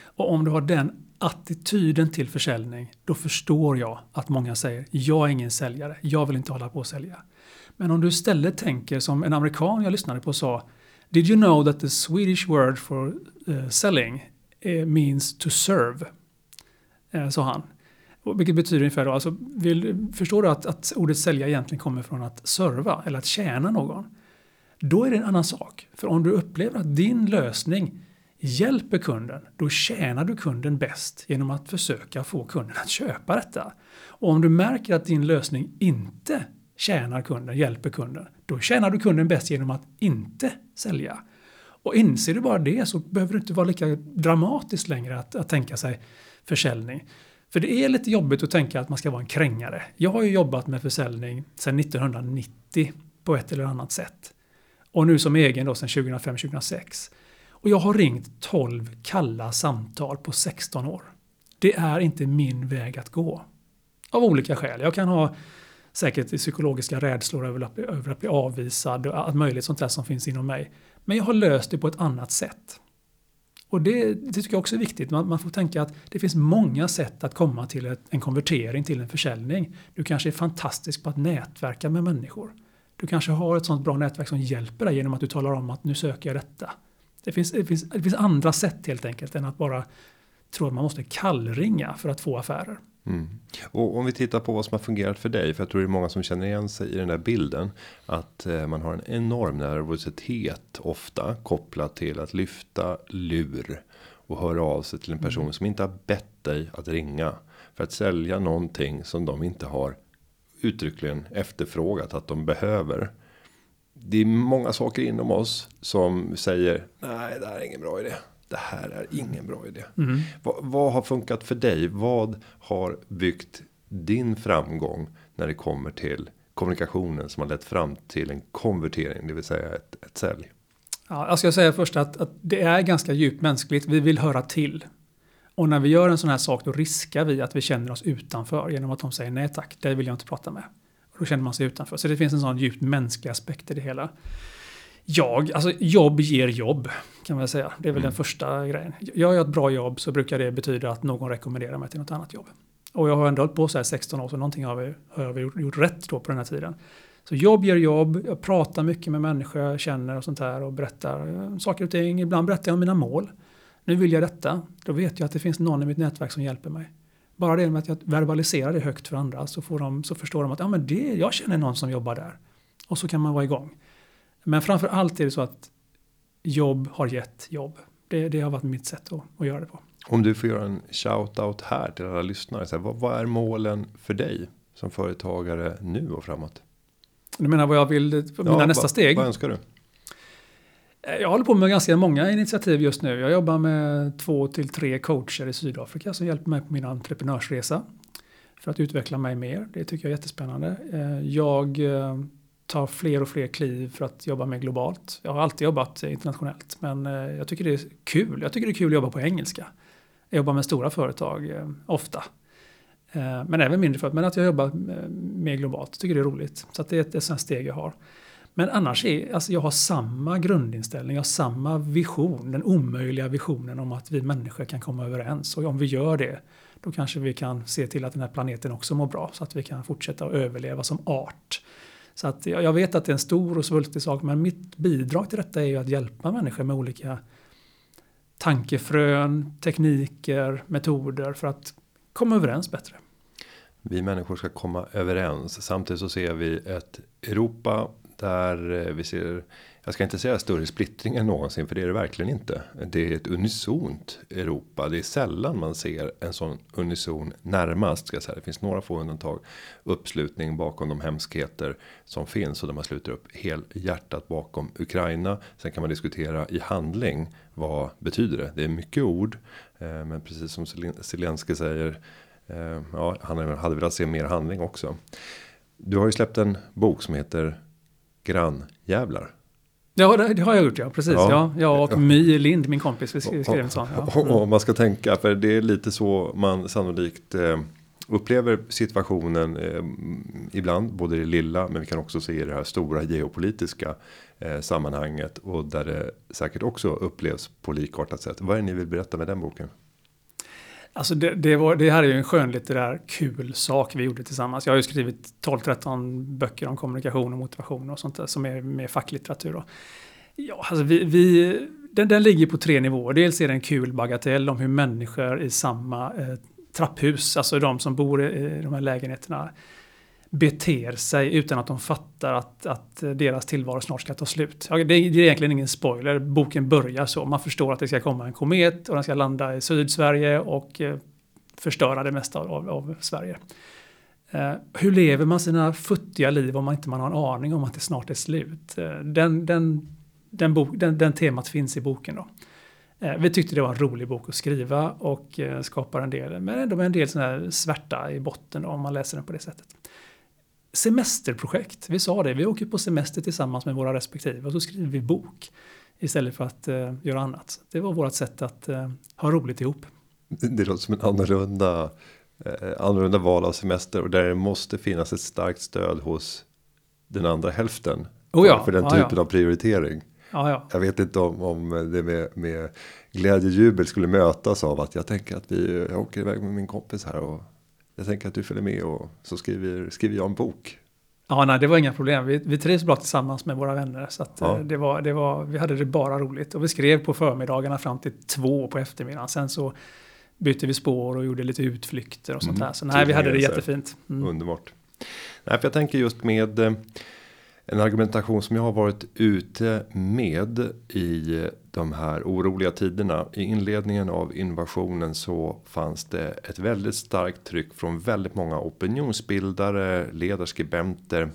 Och om du har den attityden till försäljning, då förstår jag att många säger jag är ingen säljare, jag vill inte hålla på och sälja. Men om du istället tänker som en amerikan jag lyssnade på sa Did you know that the Swedish word for eh, selling eh, means to serve? Eh, sa han. Vilket betyder ungefär då, alltså, vill, förstår du att, att ordet sälja egentligen kommer från att serva eller att tjäna någon? Då är det en annan sak. För om du upplever att din lösning hjälper kunden, då tjänar du kunden bäst genom att försöka få kunden att köpa detta. Och om du märker att din lösning inte tjänar kunden, hjälper kunden, då tjänar du kunden bäst genom att inte sälja. Och inser du bara det så behöver det inte vara lika dramatiskt längre att, att tänka sig försäljning. För det är lite jobbigt att tänka att man ska vara en krängare. Jag har ju jobbat med försäljning sedan 1990 på ett eller annat sätt. Och nu som egen då sedan 2005-2006. Och jag har ringt 12 kalla samtal på 16 år. Det är inte min väg att gå. Av olika skäl. Jag kan ha säkert psykologiska rädslor över att, bli- över att bli avvisad och allt möjligt sånt där som finns inom mig. Men jag har löst det på ett annat sätt. Och det, det tycker jag också är viktigt. Man, man får tänka att det finns många sätt att komma till ett, en konvertering till en försäljning. Du kanske är fantastisk på att nätverka med människor. Du kanske har ett sånt bra nätverk som hjälper dig genom att du talar om att nu söker jag detta. Det finns, det finns, det finns andra sätt helt enkelt än att bara tro att man måste kallringa för att få affärer. Mm. Och om vi tittar på vad som har fungerat för dig. För jag tror det är många som känner igen sig i den där bilden. Att eh, man har en enorm nervositet ofta kopplat till att lyfta lur. Och höra av sig till en person som inte har bett dig att ringa. För att sälja någonting som de inte har uttryckligen efterfrågat att de behöver. Det är många saker inom oss som säger nej det här är ingen bra idé. Det här är ingen bra idé. Mm. Vad, vad har funkat för dig? Vad har byggt din framgång när det kommer till kommunikationen som har lett fram till en konvertering, det vill säga ett, ett sälj? Ja, jag ska säga först att, att det är ganska djupt mänskligt. Vi vill höra till. Och när vi gör en sån här sak då riskar vi att vi känner oss utanför genom att de säger nej tack, det vill jag inte prata med. Och då känner man sig utanför. Så det finns en sån djupt mänsklig aspekt i det hela. Jag, alltså jobb ger jobb kan man säga. Det är väl Mm. den första grejen. Gör jag ett bra jobb så brukar det betyda att någon rekommenderar mig till något annat jobb. Och jag har ändå hållit på så här 16 år så någonting har vi, har vi gjort, gjort rätt då på den här tiden. Så jobb ger jobb, jag pratar mycket med människor jag känner och sånt här och berättar eh, saker och ting. Ibland berättar jag om mina mål. Nu vill jag detta. Då vet jag att det finns någon i mitt nätverk som hjälper mig. Bara det med att jag verbaliserar det högt för andra så, får de, så förstår de att ja, men det, jag känner någon som jobbar där. Och så kan man vara igång. Men framför allt är det så att jobb har gett jobb. Det, det har varit mitt sätt att, att göra det på. Om du får göra en shout-out här till alla lyssnare. Så här, vad, vad är målen för dig som företagare nu och framåt? Du menar vad jag vill, mina ja, nästa vad, steg? Vad önskar du? Eh, jag håller på med ganska många initiativ just nu. Jag jobbar med två till tre coacher i Sydafrika som hjälper mig på min entreprenörsresa. För att utveckla mig mer. Det tycker jag är jättespännande. Eh, jag eh, tar fler och fler kliv för att jobba mer globalt. Jag har alltid jobbat internationellt men jag tycker det är kul. Jag tycker det är kul att jobba på engelska. Jag jobbar med stora företag ofta. Men även mindre företag. Men att jag jobbar mer globalt tycker det är roligt. Så det är ett, ett sånt steg jag har. Men annars är, alltså jag har samma grundinställning, jag har samma vision, den omöjliga visionen om att vi människor kan komma överens. Och om vi gör det, då kanske vi kan se till att den här planeten också mår bra, så att vi kan fortsätta att överleva som art. Så att jag vet att det är en stor och svulstig sak, men mitt bidrag till detta är ju att hjälpa människor med olika tankefrön, tekniker, metoder för att komma överens bättre. Vi människor ska komma överens. Samtidigt så ser vi ett Europa där eh, vi ser, jag ska inte säga större splittring än någonsin för det är det verkligen inte. Det är ett unisont Europa. Det är sällan man ser en sån unison närmast ska jag säga. Det finns några få undantag. Uppslutning bakom de hemskheter som finns och där man sluter upp helhjärtat bakom Ukraina. Sen kan man diskutera i handling. Vad betyder det? Det är mycket ord, eh, men precis som Zelensky säger. Eh, ja, han hade velat se mer handling också. Du har ju släppt en bok som heter grannjävlar. Ja, det, har jag gjort ja, precis. Ja. Ja, jag och My Lind, min kompis, vi skrev, en sån. Ja. Och, och, man ska tänka, för det är lite så man sannolikt eh, upplever situationen eh, ibland, både det lilla, men vi kan också se det här stora geopolitiska eh, sammanhanget och där det säkert också upplevs på likartat sätt. Vad är det ni vill berätta med den boken? Alltså det, det, var, det här är ju en skönlitterär kul sak vi gjorde tillsammans. Jag har ju skrivit 12-13 böcker om kommunikation och motivation och sånt där som är mer facklitteratur. Och ja, alltså vi, vi, den, den ligger på tre nivåer. Dels är det en kul bagatell om hur människor i samma eh, trapphus, alltså de som bor i, i de här lägenheterna, beter sig utan att de fattar att, att deras tillvaro snart ska ta slut. Det är, det är egentligen ingen spoiler, boken börjar så. Man förstår att det ska komma en komet och den ska landa i Sydsverige och eh, förstöra det mesta av, av Sverige. Eh, hur lever man sina futtiga liv om man inte man har en aning om att det snart är slut? Eh, den, den, den, bok, den, den temat finns i boken. Då. Eh, vi tyckte det var en rolig bok att skriva och eh, skapar en del, men ändå med en del sån här svärta i botten om man läser den på det sättet semesterprojekt. Vi sa det, vi åker på semester tillsammans med våra respektive och så skriver vi bok istället för att uh, göra annat. Det var vårt sätt att uh, ha roligt ihop. Det, det låter som en annorlunda, eh, annorlunda val av semester och där det måste finnas ett starkt stöd hos den andra hälften. Oh ja, för den typen ja. av prioritering. Ja, ja. Jag vet inte om, om det med, med glädje jubel skulle mötas av att jag tänker att vi jag åker iväg med min kompis här och jag tänker att du följer med och så skriver, skriver jag en bok. Ja, nej, det var inga problem. Vi, vi trivs bra tillsammans med våra vänner. Så att, ja. Eh, det var, det var, vi hade det bara roligt. Och vi skrev på förmiddagarna fram till två på eftermiddagen. Sen så bytte vi spår och gjorde lite utflykter och sånt mm. där. Så nej, vi hade det jättefint. Mm. Underbart. Nej, för jag tänker just med eh, en argumentation som jag har varit ute med i de här oroliga tiderna. I inledningen av invasionen så fanns det ett väldigt starkt tryck från väldigt många opinionsbildare, ledarskribenter,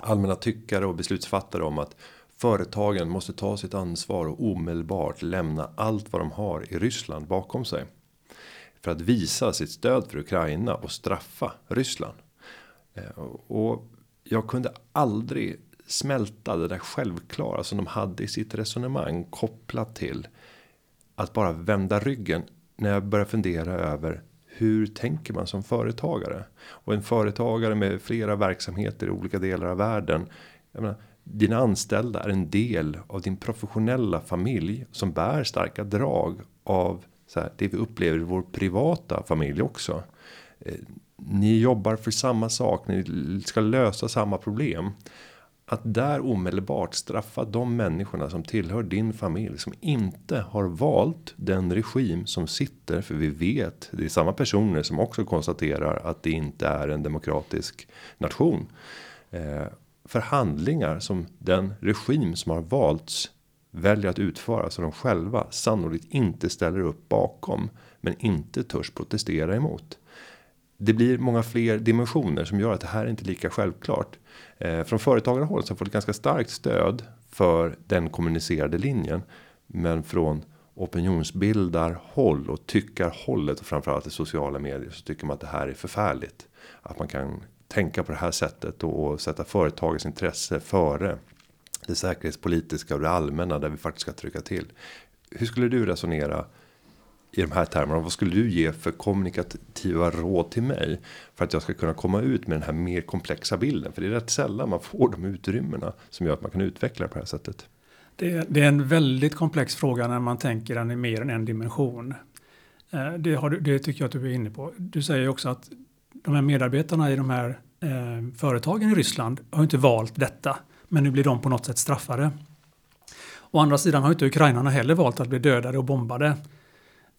allmänna tyckare och beslutsfattare om att företagen måste ta sitt ansvar och omedelbart lämna allt vad de har i Ryssland bakom sig. För att visa sitt stöd för Ukraina och straffa Ryssland. Eh, och jag kunde aldrig smälta det där självklara som de hade i sitt resonemang kopplat till att bara vända ryggen när jag börjar fundera över hur tänker man som företagare och en företagare med flera verksamheter i olika delar av världen. Jag menar, dina anställda är en del av din professionella familj som bär starka drag av så här, det vi upplever i vår privata familj också. Eh, ni jobbar för samma sak, ni ska lösa samma problem. att där omedelbart straffa de människorna som tillhör din familj som inte har valt den regim som sitter för vi vet det är samma personer som också konstaterar att det inte är en demokratisk nation. Eh, förhandlingar som den regim som har valts väljer att utföra Som de själva sannolikt inte ställer upp bakom men inte törs protestera emot. Det blir många fler dimensioner som gör att det här är inte lika självklart. Eh, från företagarhåll så får det ganska starkt stöd för den kommunicerade linjen. Men från opinionsbildarhåll och tyckarhållet och framförallt i sociala medier så tycker man att det här är förfärligt. Att man kan tänka på det här sättet och, och sätta företagets intresse före det säkerhetspolitiska och det allmänna där vi faktiskt ska trycka till. Hur skulle du resonera i de här termerna. Vad skulle du ge för kommunikativa råd till mig för att jag ska kunna komma ut med den här mer komplexa bilden? För det är rätt sällan man får de utrymmena som gör att man kan utveckla det på det här sättet. Det är, det är en väldigt komplex fråga när man tänker den i mer än en dimension. Eh, det, har, det tycker jag att du är inne på. Du säger också att de här medarbetarna i de här eh, företagen i Ryssland har inte valt detta. Men nu blir de på något sätt straffade. Å andra sidan har inte ukrainarna heller valt att bli dödade och bombade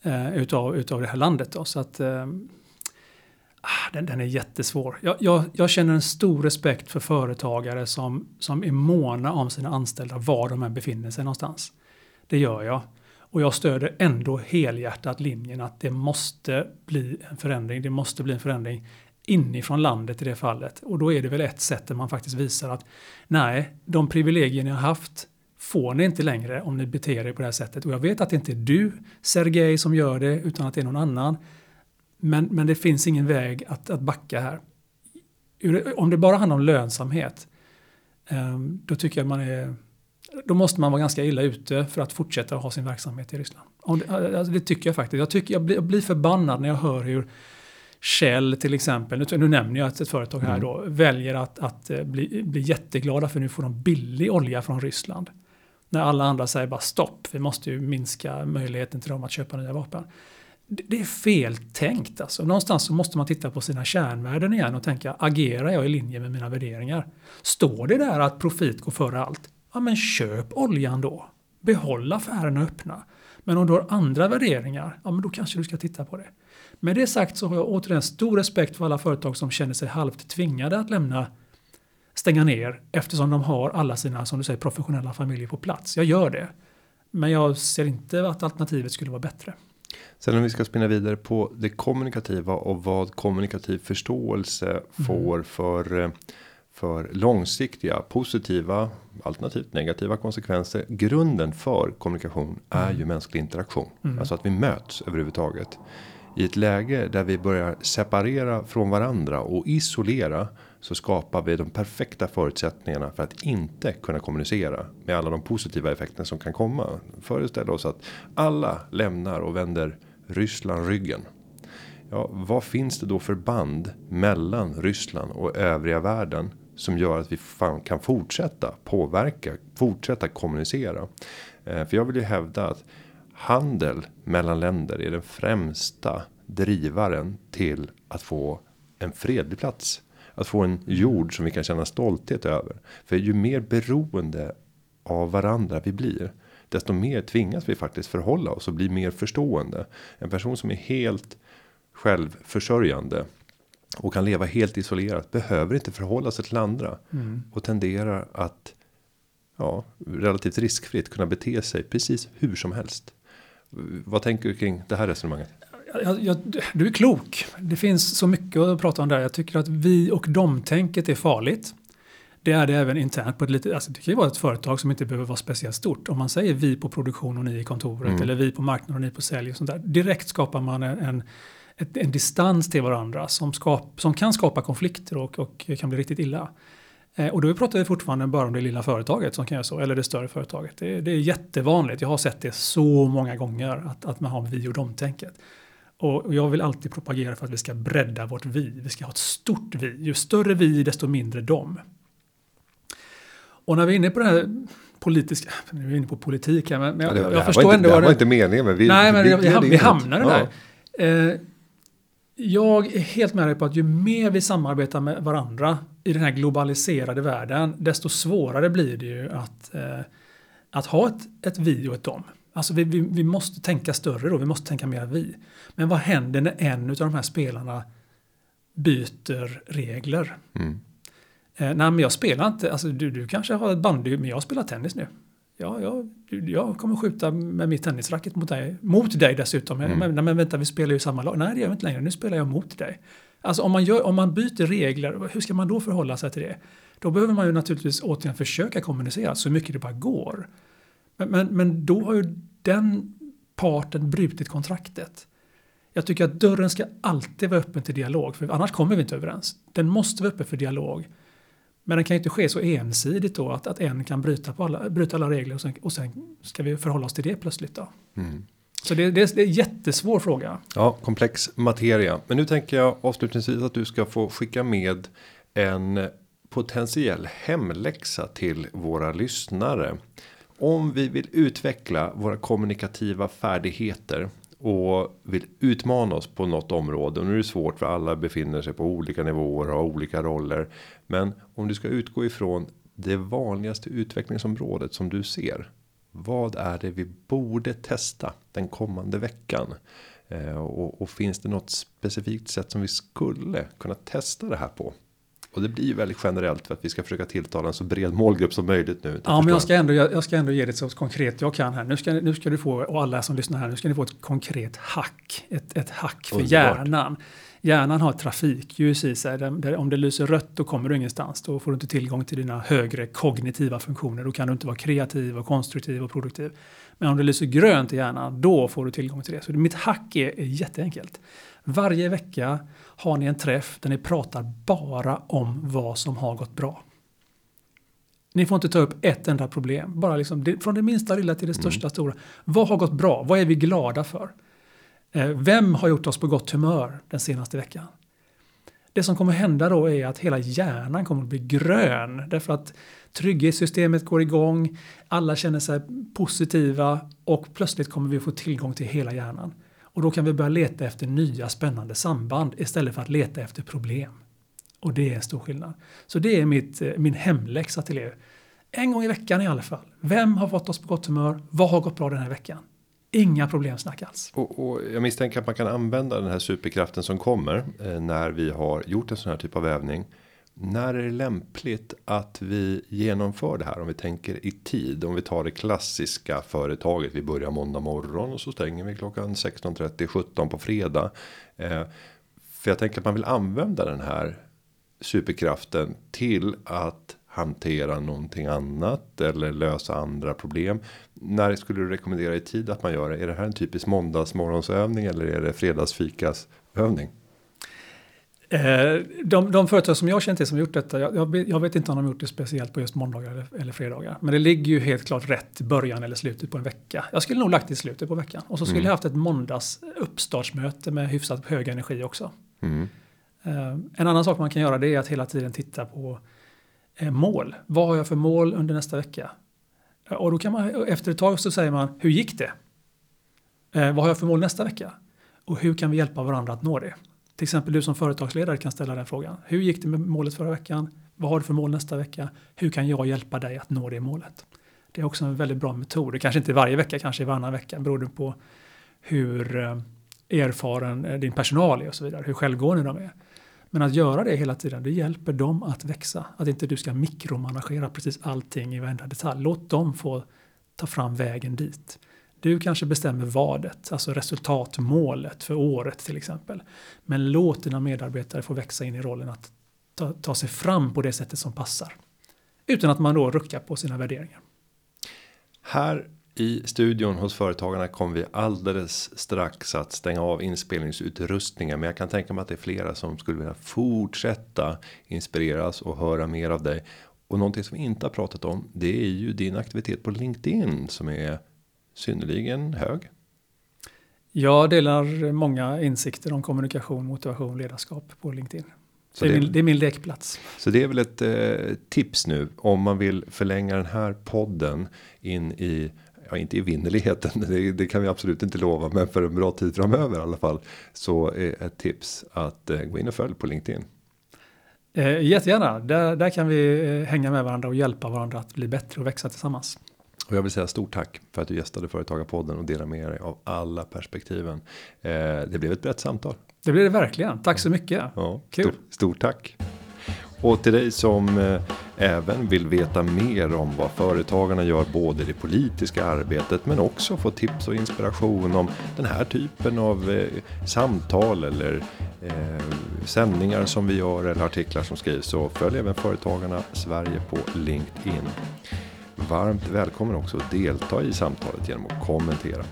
eh, utav, utav det här landet. Då. Så att, eh, ah, den, den är jättesvår. Jag, jag, jag, känner en stor respekt för företagare som, som är måna om sina anställda var de än befinner sig någonstans. Det gör jag. Och jag stöder ändå helhjärtat linjen att det måste bli en förändring. Det måste bli en förändring inifrån landet i det fallet. Och då är det väl ett sätt där man faktiskt visar att nej, de privilegier ni har haft får ni inte längre om ni beter er på det här sättet. Och jag vet att det inte är du, Sergej, som gör det, utan att det är någon annan. Men, men det finns ingen väg att, att backa här. Om det bara handlar om lönsamhet, ehm, då tycker jag man är då måste man vara ganska illa ute för att fortsätta ha sin verksamhet i Ryssland. Det, alltså det, tycker jag faktiskt. Jag, tycker, jag, blir, jag blir förbannad när jag hör hur Shell till exempel, nu, nu nämner jag ett företag här mm. då, väljer att, att eh, bli, bli jätteglada för nu får de billig olja från Ryssland. När alla andra säger bara stopp, vi måste ju minska möjligheten till dem att köpa nya vapen. Det är fel tänkt alltså. Någonstans så måste man titta på sina kärnvärden igen och tänka, agerar jag i linje med mina värderingar? Står det där att profit går före allt? Ja men köp oljan då. Behåll affärerna öppna. Men om du har andra värderingar, ja men då kanske du ska titta på det. Med det sagt så har jag återigen stor respekt för alla företag som känner sig halvt tvingade att lämna stänga ner eftersom de har alla sina, som du säger, professionella familjer på plats. Jag gör det. Men jag ser inte att alternativet skulle vara bättre. Sen om vi ska spinna vidare på det kommunikativa och vad kommunikativ förståelse mm. får för för långsiktiga positiva alternativt negativa konsekvenser. Grunden för kommunikation är mm. ju mänsklig interaktion, mm. alltså att vi möts överhuvudtaget i ett läge där vi börjar separera från varandra och isolera så skapar vi de perfekta förutsättningarna för att inte kunna kommunicera med alla de positiva effekterna som kan komma. Föreställ oss att alla lämnar och vänder Ryssland ryggen. Ja, vad finns det då för band mellan Ryssland och övriga världen som gör att vi kan fortsätta påverka, fortsätta kommunicera? Eh, för jag vill ju hävda att handel mellan länder är den främsta drivaren till att få en fredlig plats att få en jord som vi kan känna stolthet över. För ju mer beroende av varandra vi blir. Desto mer tvingas vi faktiskt förhålla oss och bli mer förstående. En person som är helt självförsörjande. Och kan leva helt isolerat. Behöver inte förhålla sig till andra. Mm. Och tenderar att. Ja, relativt riskfritt kunna bete sig precis hur som helst. Vad tänker du kring det här resonemanget? Jag, jag, du är klok. Det finns så mycket att prata om där. Jag tycker att vi och dom-tänket är farligt. Det är det även internt på ett litet, alltså det kan ju vara ett företag som inte behöver vara speciellt stort. Om man säger vi på produktion och ni i kontoret mm. eller vi på marknad och ni på sälj och sånt där. Direkt skapar man en, en, en distans till varandra som, skap, som kan skapa konflikter och, och kan bli riktigt illa. Eh, och då pratar vi fortfarande bara om det lilla företaget som kan göra så, eller det större företaget. Det, det är jättevanligt, jag har sett det så många gånger att, att man har vi och dom-tänket. Och jag vill alltid propagera för att vi ska bredda vårt vi. Vi ska ha ett stort vi. Ju större vi, desto mindre dom. Och när vi är inne på det här politiska, nu är vi inne på politik här, men jag, ja, det, jag förstår inte, ändå... Det här var inte meningen, men vi, nej, men vi, vi, vi hamnar ja. där. Eh, Jag är helt med dig på att ju mer vi samarbetar med varandra i den här globaliserade världen, desto svårare blir det ju att, eh, att ha ett, ett vi och ett dom. Alltså vi, vi, vi, måste tänka större då, vi måste tänka mer vi. Men vad händer när en av de här spelarna byter regler? Mm. Eh, nej men jag spelar inte, alltså du, du kanske har ett bandy, men jag spelar tennis nu. Ja, jag, jag kommer skjuta med mitt tennisracket mot dig, mot dig dessutom. Mm. Men, men vänta, vi spelar ju samma lag. Nej, det gör vi inte längre, nu spelar jag mot dig. Alltså om man, gör, om man byter regler, hur ska man då förhålla sig till det? Då behöver man ju naturligtvis återigen försöka kommunicera så mycket det bara går. Men, men, men då har ju den parten brutit kontraktet. Jag tycker att dörren ska alltid vara öppen till dialog, för annars kommer vi inte överens. Den måste vara öppen för dialog. Men den kan ju inte ske så ensidigt då att, att en kan bryta, på alla, bryta alla regler och sen, och sen ska vi förhålla oss till det plötsligt. Då. Mm. Så det, det, det, är en jättesvår fråga. Ja, komplex materia. Men nu tänker jag avslutningsvis att du ska få skicka med en potentiell hemläxa till våra lyssnare. Om vi vill utveckla våra kommunikativa färdigheter och vill utmana oss på något område. Och nu är det svårt för alla befinner sig på olika nivåer och har olika roller. Men om du ska utgå ifrån det vanligaste utvecklingsområdet som du ser. Vad är det vi borde testa den kommande veckan? Eh, och, och finns det något specifikt sätt som vi skulle kunna testa det här på? Och det blir ju väldigt generellt för att vi ska försöka tilltala en så bred målgrupp som möjligt nu. Ja, men jag ska, ändå, jag ska ändå ge det så konkret jag kan här. Nu ska, nu ska du få, och alla som lyssnar här, nu ska ni få ett konkret hack. Ett, ett hack för Underbart. hjärnan. Hjärnan har trafikljus i sig. Där, där, om det lyser rött då kommer du ingenstans. Då får du inte tillgång till dina högre kognitiva funktioner. Då kan du inte vara kreativ och konstruktiv och produktiv. Men om det lyser grönt i hjärnan, då får du tillgång till det. Så mitt hack är, är jätteenkelt. Varje vecka har ni en träff där ni pratar bara om vad som har gått bra. Ni får inte ta upp ett enda problem. Bara liksom, från det minsta lilla till det största mm. stora. Vad har gått bra? Vad är vi glada för? Eh, vem har gjort oss på gott humör den senaste veckan? Det som kommer hända då är att hela hjärnan kommer att bli grön. Därför att trygghetssystemet går igång, alla känner sig positiva och plötsligt kommer vi få tillgång till hela hjärnan. Och då kan vi börja leta efter nya spännande samband istället för att leta efter problem. Och det är en stor skillnad. Så det är mitt, eh, min hemläxa till er. En gång i veckan i alla fall. Vem har fått oss på gott humör? Vad har gått bra den här veckan? Inga problemsnack alls. Och, och, jag misstänker att man kan använda den här superkraften som kommer eh, när vi har gjort en sån här typ av övning när är det lämpligt att vi genomför det här? Om vi tänker i tid. Om vi tar det klassiska företaget. Vi börjar måndag morgon och så stänger vi klockan 16.30 17 på fredag. Eh, för jag tänker att man vill använda den här superkraften till att hantera någonting annat eller lösa andra problem. När skulle du rekommendera i tid att man gör det? Är det här en typisk måndagsmorgonsövning eller är det fredagsfikas övning? Eh, de, de företag som jag känner till som gjort detta, jag, jag, vet inte om de gjort det speciellt på just måndagar eller, eller fredagar. Men det ligger ju helt klart rätt i början eller slutet på en vecka. Jag skulle nog lagt det i slutet på veckan. Och så skulle mm. jag haft ett måndags uppstartsmöte med hyfsat hög energi också. Mm. Uh, en annan sak man kan göra det är att hela tiden titta på uh, mål. Vad har jag för mål under nästa vecka? Och då kan man efter ett tag så säger man, hur gick det? Eh, vad har jag för mål nästa vecka? Och hur kan vi hjälpa varandra att nå det? Till exempel du som företagsledare kan ställa den frågan. Hur gick det med målet förra veckan? Vad har du för mål nästa vecka? Hur kan jag hjälpa dig att nå det målet? Det är också en väldigt bra metod. Det kanske inte är varje vecka, kanske varannan vecka beroende på hur eh, erfaren eh, din personal är och så vidare, hur självgående de är. Men att göra det hela tiden, det hjälper dem att växa. Att inte du ska mikromanagera precis allting i varenda detalj. Låt dem få ta fram vägen dit. Du kanske bestämmer vadet, alltså resultatmålet för året till exempel. Men låt dina medarbetare få växa in i rollen att ta, ta sig fram på det sättet som passar. Utan att man då ruckar på sina värderingar. Här i studion hos företagarna kommer vi alldeles strax att stänga av inspelningsutrustningen. Men jag kan tänka mig att det är flera som skulle vilja fortsätta inspireras och höra mer av dig. Och någonting som vi inte har pratat om. Det är ju din aktivitet på LinkedIn som är synnerligen hög. Jag delar många insikter om kommunikation, motivation, ledarskap på LinkedIn. Det är, det, min, det är, min, lekplats. Så det är väl ett eh, tips nu om man vill förlänga den här podden in i ja, inte i vinnerligheten, det, det, kan vi absolut inte lova, men för en bra tid framöver i alla fall. Så är ett tips att eh, gå in och följ på LinkedIn. Eh, jättegärna, där, där kan vi eh, hänga med varandra och hjälpa varandra att bli bättre och växa tillsammans. Och jag vill säga stort tack för att du gästade Företagarpodden och delade med dig av alla perspektiven. Eh, det blev ett brett samtal. Det blev det verkligen. Tack så mycket. Ja, Kul. Stort, stort tack. Och till dig som eh, även vill veta mer om vad företagarna gör både i det politiska arbetet men också få tips och inspiration om den här typen av eh, samtal eller eh, sändningar som vi gör eller artiklar som skrivs så följ även Företagarna Sverige på LinkedIn. Varmt välkommen också att delta i samtalet genom att kommentera.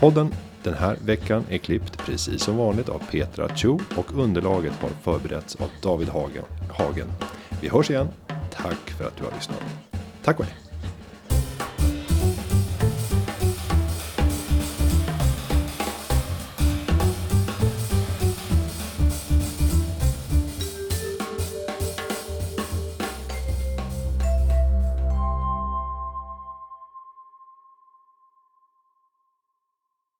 Podden den här veckan är klippt precis som vanligt av Petra Cho och underlaget har förberetts av David Hagen. Vi hörs igen. Tack för att du har lyssnat. Tack och hej.